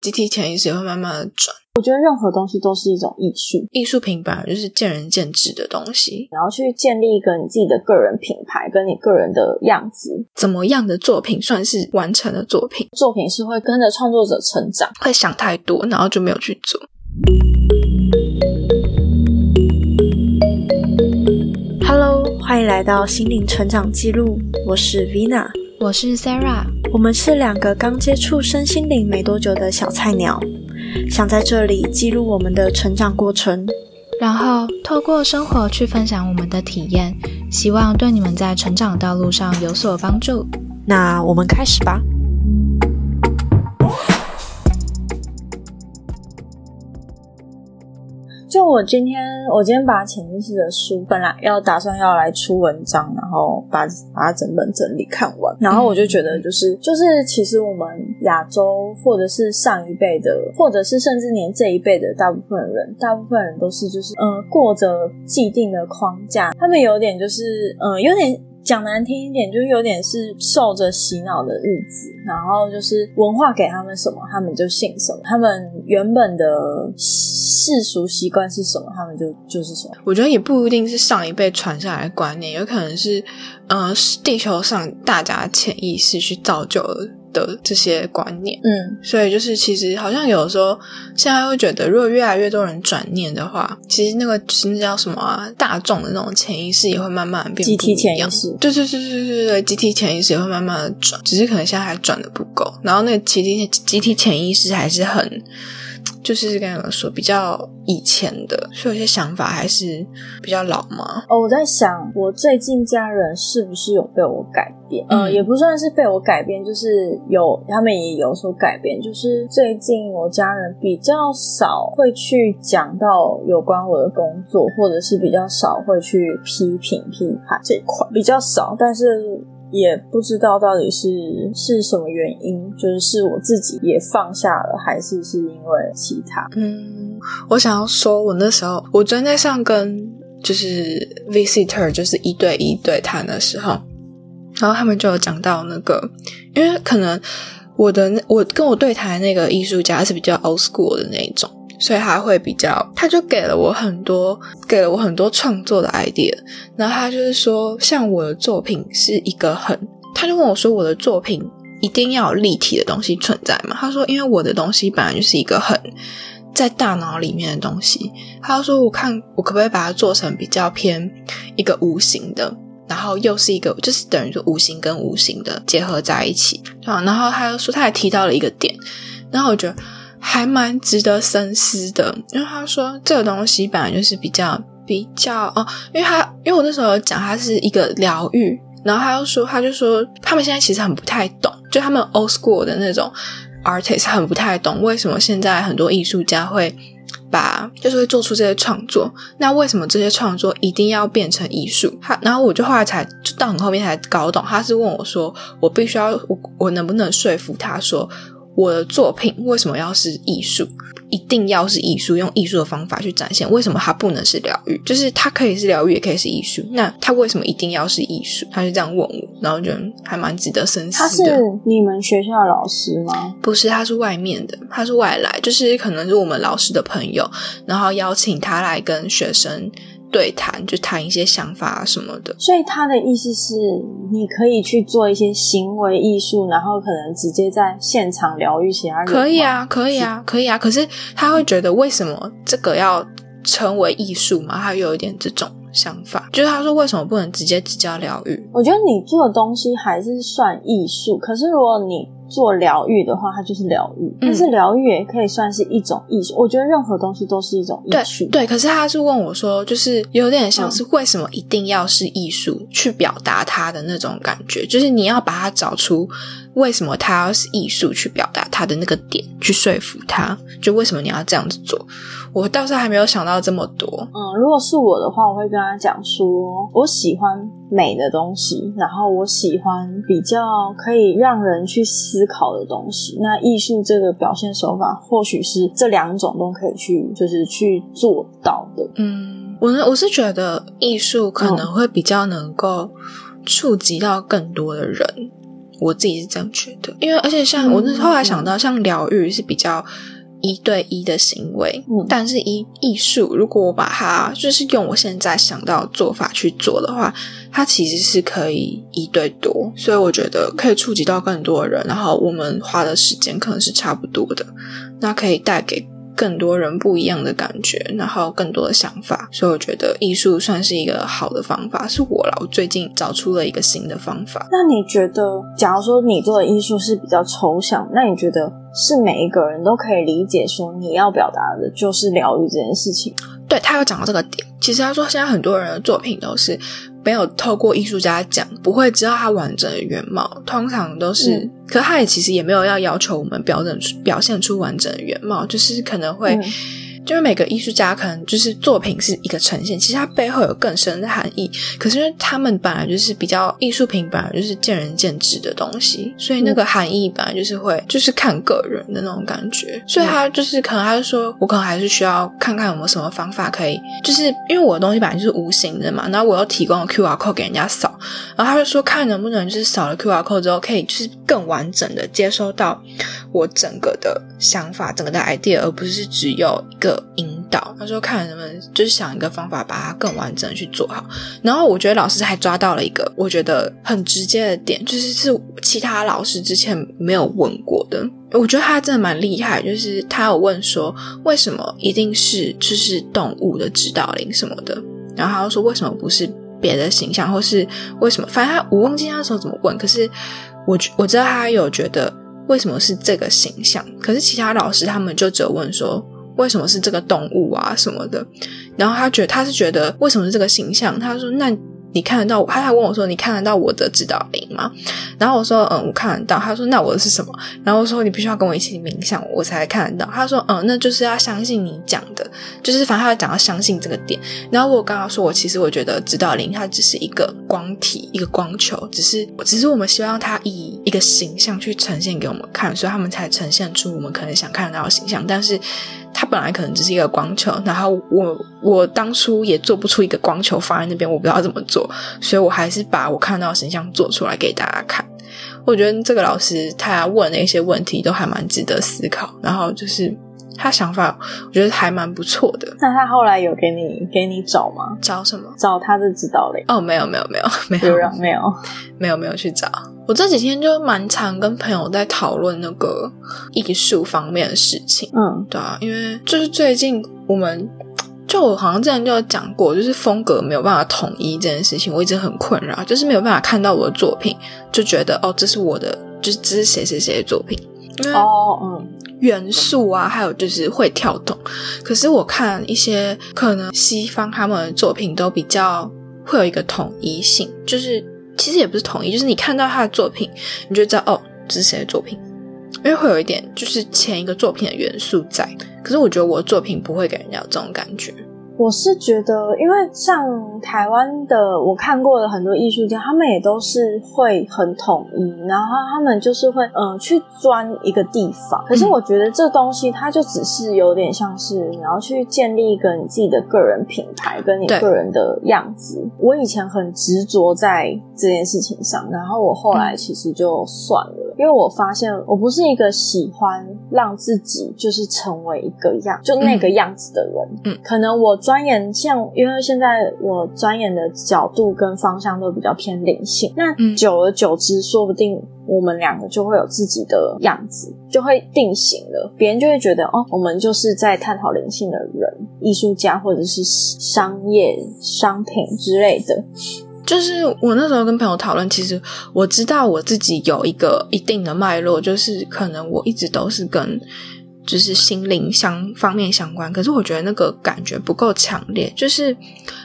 集体潜意识也会慢慢的转。我觉得任何东西都是一种艺术，艺术品本来就是见仁见智的东西，然后去建立一个你自己的个人品牌，跟你个人的样子。怎么样的作品算是完成的作品？作品是会跟着创作者成长，会想太多，然后就没有去做。Hello，欢迎来到心灵成长记录，我是 Vina，我是 Sarah，我们是两个刚接触身心灵没多久的小菜鸟。想在这里记录我们的成长过程，然后透过生活去分享我们的体验，希望对你们在成长道路上有所帮助。那我们开始吧。我今天，我今天把潜意识的书本来要打算要来出文章，然后把把它整本整理看完，然后我就觉得就是就是其实我们亚洲或者是上一辈的，或者是甚至连这一辈的大部分人，大部分人都是就是嗯过着既定的框架，他们有点就是嗯有点。讲难听一点，就是有点是受着洗脑的日子，然后就是文化给他们什么，他们就信什么。他们原本的世俗习惯是什么，他们就就是什么。我觉得也不一定是上一辈传下来的观念，有可能是，呃，地球上大家潜意识去造就。的这些观念，嗯，所以就是其实好像有时候现在会觉得，如果越来越多人转念的话，其实那个是叫什么啊？大众的那种潜意识也会慢慢变集体潜意识，对对对对对对，集体潜意识也会慢慢的转，只是可能现在还转的不够，然后那个集体集体潜意识还是很。就是跟你们说，比较以前的，所以有些想法还是比较老嘛。哦，我在想，我最近家人是不是有被我改变？嗯，也不算是被我改变，就是有他们也有所改变。就是最近我家人比较少会去讲到有关我的工作，或者是比较少会去批评批判这一块，比较少。但是。也不知道到底是是什么原因，就是是我自己也放下了，还是是因为其他？嗯，我想要说，我那时候我昨天在上跟就是 visitor 就是一对一对谈的时候，然后他们就有讲到那个，因为可能我的我跟我对谈那个艺术家是比较 old school 的那一种。所以他会比较，他就给了我很多，给了我很多创作的 idea。然后他就是说，像我的作品是一个很，他就问我说，我的作品一定要有立体的东西存在吗？他说，因为我的东西本来就是一个很在大脑里面的东西。他说，我看我可不可以把它做成比较偏一个无形的，然后又是一个，就是等于说无形跟无形的结合在一起啊。然后他又说，他还提到了一个点，然后我觉得。还蛮值得深思的，因为他说这个东西本来就是比较比较哦，因为他因为我那时候讲它是一个疗愈，然后他又说他就说他们现在其实很不太懂，就他们 old school 的那种 artist 很不太懂为什么现在很多艺术家会把就是会做出这些创作，那为什么这些创作一定要变成艺术？他然后我就后来才就到很后面才搞懂，他是问我说我必须要我我能不能说服他说。我的作品为什么要是艺术？一定要是艺术，用艺术的方法去展现。为什么它不能是疗愈？就是它可以是疗愈，也可以是艺术。那它为什么一定要是艺术？他就这样问我，然后觉得还蛮值得深思的。他是你们学校的老师吗？不是，他是外面的，他是外来，就是可能是我们老师的朋友，然后邀请他来跟学生。对谈就谈一些想法什么的，所以他的意思是，你可以去做一些行为艺术，然后可能直接在现场疗愈其他人。可以啊，可以啊，可以啊。可是他会觉得，为什么这个要成为艺术嘛？他有一点这种想法，就是他说，为什么不能直接只教疗愈？我觉得你做的东西还是算艺术，可是如果你。做疗愈的话，它就是疗愈，但是疗愈也可以算是一种艺术。我觉得任何东西都是一种艺术。对，可是他是问我说，就是有点像是为什么一定要是艺术去表达它的那种感觉，就是你要把它找出为什么它要是艺术去表达它的那个点，去说服他，就为什么你要这样子做。我倒是还没有想到这么多。嗯，如果是我的话，我会跟他讲说，我喜欢美的东西，然后我喜欢比较可以让人去思考的东西。那艺术这个表现手法，或许是这两种都可以去，就是去做到的。嗯，我呢，我是觉得艺术可能会比较能够触及到更多的人。我自己是这样觉得，因为而且像我那后来想到，像疗愈是比较。一对一的行为，嗯。但是艺艺术，如果我把它就是用我现在想到的做法去做的话，它其实是可以一对多，所以我觉得可以触及到更多的人，然后我们花的时间可能是差不多的，那可以带给更多人不一样的感觉，然后更多的想法，所以我觉得艺术算是一个好的方法，是我啦，我最近找出了一个新的方法。那你觉得，假如说你做的艺术是比较抽象，那你觉得是每一个人都可以理解说你要表达的就是疗愈这件事情？对他有讲到这个点，其实他说现在很多人的作品都是没有透过艺术家讲，不会知道它完整的原貌，通常都是，嗯可他也其实也没有要要求我们表整出表现出完整的原貌，就是可能会。嗯就是每个艺术家可能就是作品是一个呈现，其实它背后有更深的含义。可是因为他们本来就是比较艺术品，本来就是见仁见智的东西，所以那个含义本来就是会就是看个人的那种感觉。所以他就是可能他就说，我可能还是需要看看有没有什么方法可以，就是因为我的东西本来就是无形的嘛，然后我又提供了 QR code 给人家扫，然后他就说看能不能就是扫了 QR code 之后，可以就是更完整的接收到我整个的想法、整个的 idea，而不是只有一个引导。他说看能不能就是想一个方法，把它更完整的去做好。然后我觉得老师还抓到了一个我觉得很直接的点，就是是其他老师之前没有问过的。我觉得他真的蛮厉害，就是他有问说为什么一定是就是动物的指导灵什么的，然后他又说为什么不是别的形象，或是为什么？反正他我忘记他那时候怎么问，可是我我知道他有觉得为什么是这个形象，可是其他老师他们就只有问说为什么是这个动物啊什么的，然后他觉得他是觉得为什么是这个形象，他说那。你看得到我？他还问我说：“你看得到我的指导灵吗？”然后我说：“嗯，我看得到。”他说：“那我的是什么？”然后我说：“你必须要跟我一起冥想，我才看得到。”他说：“嗯，那就是要相信你讲的，就是反正他要讲到相信这个点。”然后我刚刚说，我其实我觉得指导灵它只是一个光体，一个光球，只是只是我们希望它以一个形象去呈现给我们看，所以他们才呈现出我们可能想看得到的形象。但是它本来可能只是一个光球，然后我我当初也做不出一个光球放在那边，我不知道怎么做，所以我还是把我看到的形象做出来给大家看。我觉得这个老师他问的一些问题都还蛮值得思考，然后就是他想法，我觉得还蛮不错的。那他后来有给你给你找吗？找什么？找他的指导嘞？哦，没有没有没有没有没有？没有 没有去找。我这几天就蛮常跟朋友在讨论那个艺术方面的事情。嗯对啊，因为就是最近我们就我好像之前就有讲过，就是风格没有办法统一这件事情，我一直很困扰，就是没有办法看到我的作品就觉得哦，这是我的，就是这是谁谁谁的作品，因为哦嗯元素啊，还有就是会跳动。可是我看一些可能西方他们的作品都比较会有一个统一性，就是其实也不是统一，就是你看到他的作品，你就知道哦，这是谁的作品，因为会有一点就是前一个作品的元素在。可是我觉得我的作品不会给人家有这种感觉。我是觉得，因为像台湾的我看过的很多艺术家，他们也都是会很统一，然后他们就是会嗯、呃去钻一个地方。可是我觉得这东西它就只是有点像是你要去建立一个你自己的个人品牌跟你个人的样子。我以前很执着在这件事情上，然后我后来其实就算了，因为我发现我不是一个喜欢让自己就是成为一个样就那个样子的人。嗯可能我钻研像，因为现在我钻研的角度跟方向都比较偏灵性，那嗯久而久之，说不定我们两个就会有自己的样子，就会定型了。别人就会觉得，哦，我们就是在探讨灵性的人，艺术家或者是商业商品之类的。就是我那时候跟朋友讨论，其实我知道我自己有一个一定的脉络，就是可能我一直都是跟就是心灵相方面相关，可是我觉得那个感觉不够强烈，就是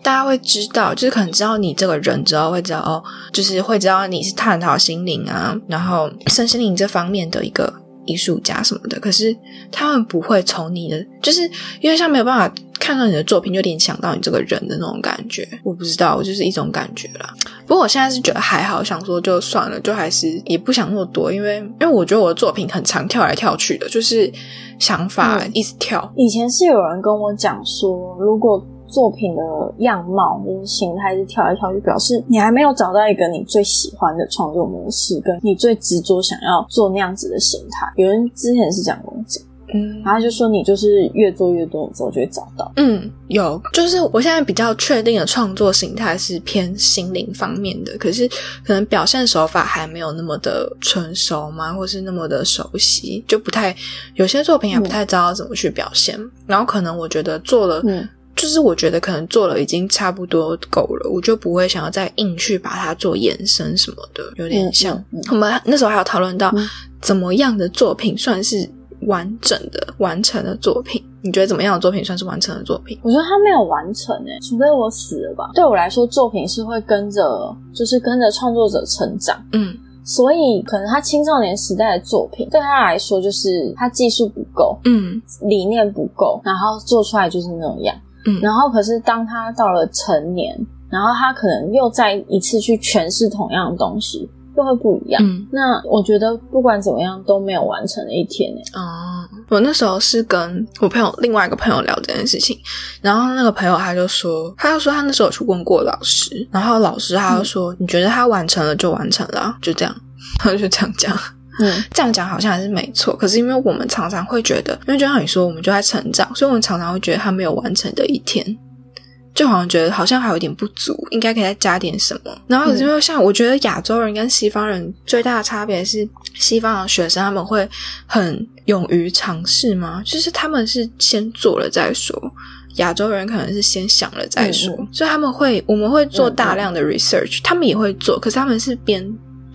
大家会知道，就是可能知道你这个人之后会知道哦，就是会知道你是探讨心灵啊，然后身心灵这方面的一个艺术家什么的，可是他们不会从你的，就是因为像没有办法看到你的作品，就联想到你这个人的那种感觉。我不知道，我就是一种感觉啦。不过我现在是觉得还好，想说就算了，就还是也不想那么多，因为因为我觉得我的作品很常跳来跳去的，就是想法嗯一直跳。以前是有人跟我讲说，如果作品的样貌就是形态是跳来跳去，表示你还没有找到一个你最喜欢的创作模式，跟你最执着想要做那样子的形态。有人之前是这样跟我讲。嗯然后就说你就是越做越多，你之后就会找到。嗯，有，就是我现在比较确定的创作形态是偏心灵方面的，可是可能表现手法还没有那么的成熟嘛，或是那么的熟悉，就不太有些作品还不太知道怎么去表现。然后可能我觉得做了，嗯就是我觉得可能做了已经差不多够了，我就不会想要再硬去把它做延伸什么的，有点像、嗯嗯我们那时候还有讨论到嗯怎么样的作品算是完整的完成的作品。你觉得怎么样的作品算是完成的作品？我觉得它没有完成诶，除非我死了吧。对我来说，作品是会跟着，就是跟着创作者成长。嗯所以，可能他青少年时代的作品对他来说，就是他技术不够，嗯理念不够，然后做出来就是那样。嗯然后，可是当他到了成年，然后他可能又再一次去诠释同样的东西，又会不一样。嗯那我觉得不管怎么样都没有完成的一天呢。哦，我那时候是跟我朋友另外一个朋友聊这件事情，然后那个朋友他就说，他就说他那时候去问过老师，然后老师他就说，你觉得他完成了就完成了啊，就这样，他就这样讲。嗯这样讲好像还是没错，可是因为我们常常会觉得，因为就像你说，我们就在成长，所以我们常常会觉得他没有完成的一天，就好像觉得好像还有一点不足，应该可以再加点什么。然后可是因为像我觉得亚洲人跟西方人最大的差别是，西方的学生他们会很勇于尝试吗，就是他们是先做了再说。亚洲人可能是先想了再说，嗯所以他们会，我们会做大量的 research，、他们也会做，可是他们是边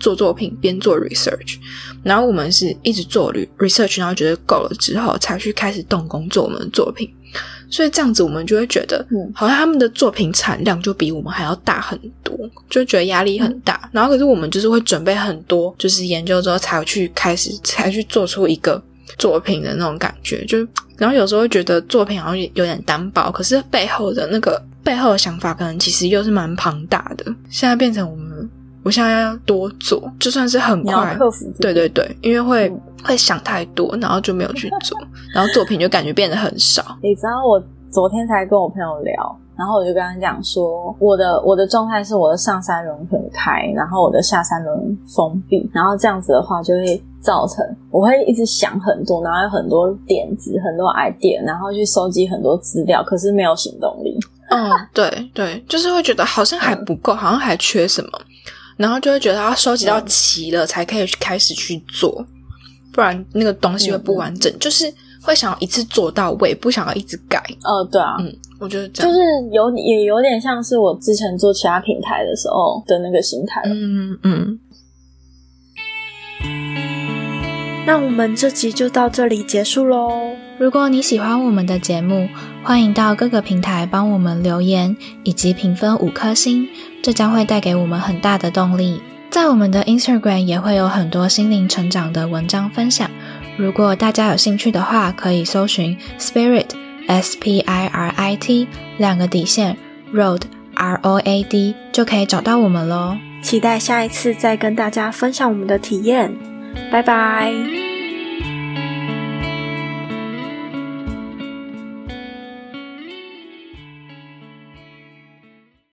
做作品边做 research，然后我们是一直做 re- research，然后觉得够了之后才去开始动工做我们的作品，所以这样子我们就会觉得，嗯。好像他们的作品产量就比我们还要大很多，就觉得压力很大。然后可是我们就是会准备很多，就是研究之后才去开始才去做出一个作品的那种感觉，就然后有时候会觉得作品好像有有点单薄，可是背后的那个背后的想法可能其实又是蛮庞大的。现在变成我们，我现在要多做，就算是很快，克服对对对，因为会、嗯会想太多，然后就没有去做，然后作品就感觉变得很少。你知道我昨天才跟我朋友聊，然后我就跟他讲说，我的我的状态是我的上三轮很开，然后我的下三轮封闭，然后这样子的话就会造成我会一直想很多，然后有很多点子、很多 idea，然后去收集很多资料，可是没有行动力。嗯，对对，就是会觉得好像还不够，好像还缺什么，然后就会觉得要收集到齐了才可以去开始去做，不然那个东西会不完整，就是会想要一次做到位，不想要一直改。呃，对啊，嗯，我觉得这样，就是有也有点像是我之前做其他平台的时候的那个心态了。嗯嗯，那我们这集就到这里结束喽。如果你喜欢我们的节目，欢迎到各个平台帮我们留言以及评分五颗星，这将会带给我们很大的动力。在我们的 Instagram 也会有很多心灵成长的文章分享，如果大家有兴趣的话，可以搜寻 Spirit S P I R I T 两个底线 Road R O A D 就可以找到我们喽。期待下一次再跟大家分享我们的体验，拜拜。